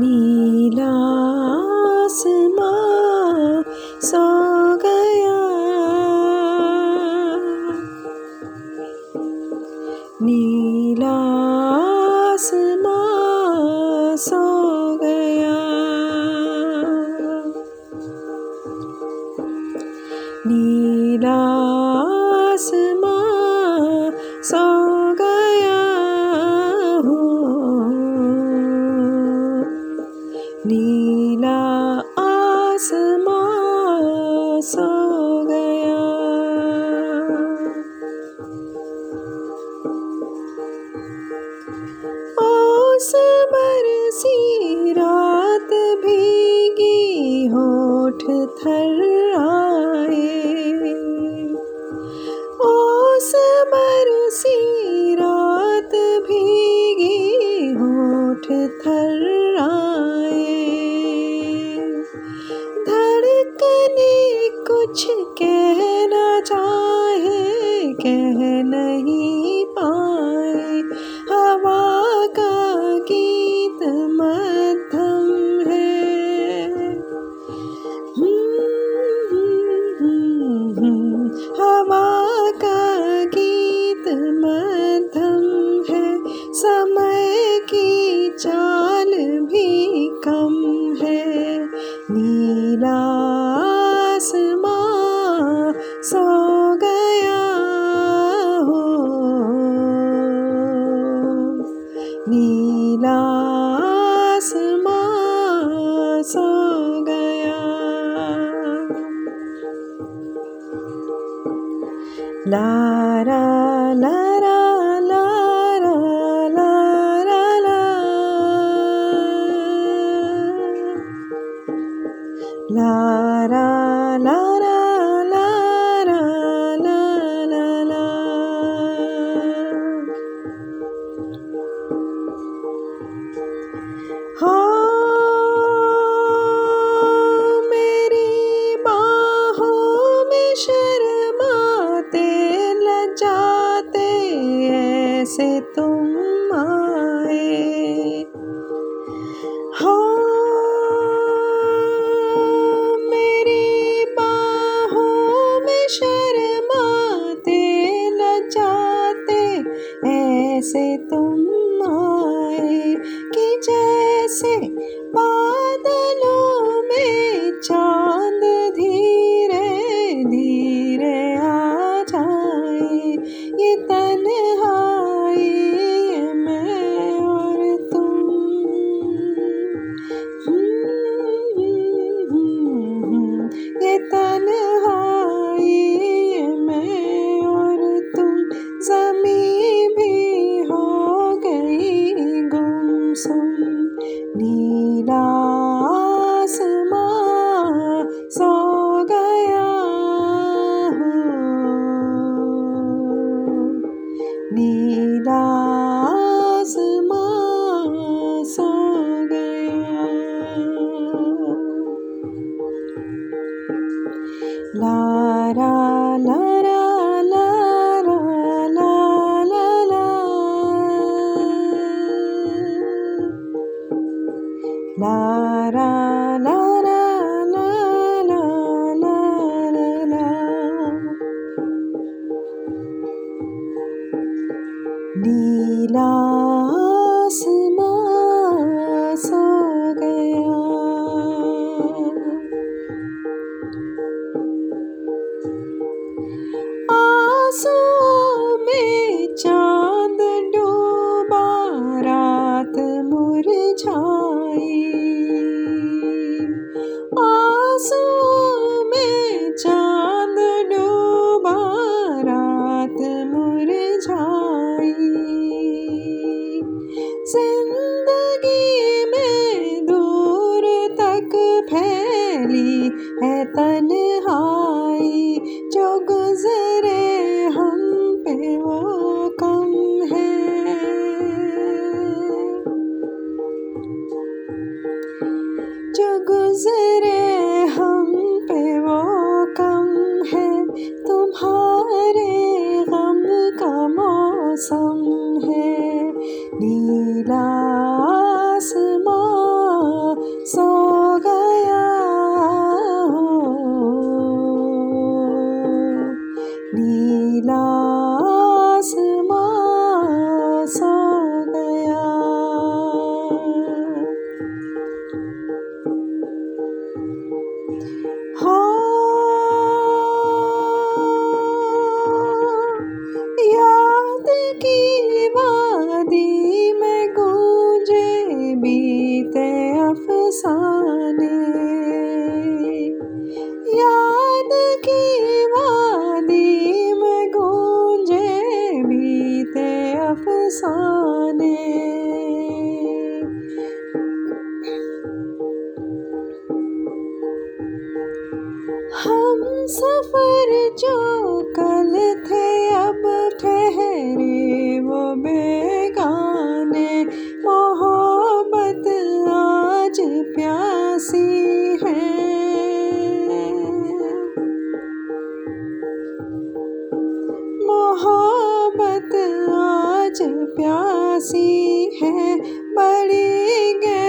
നീലാ थर आए। ओ समर सी रात भीगी होठ थर आए। धड़कने कुछ कहना चाहे, कह नहीं la la la Narayana. है तन्हाई, जो गुजरे हम पे वो कम है। जो गुजरे हम पे वो कम है, तुम्हारे गम का मौसम सफ़र जो कल थे, अब ठहरे वो बेगाने। मोहब्बत आज प्यासी है। मोहब्बत आज प्यासी है। बड़ी गए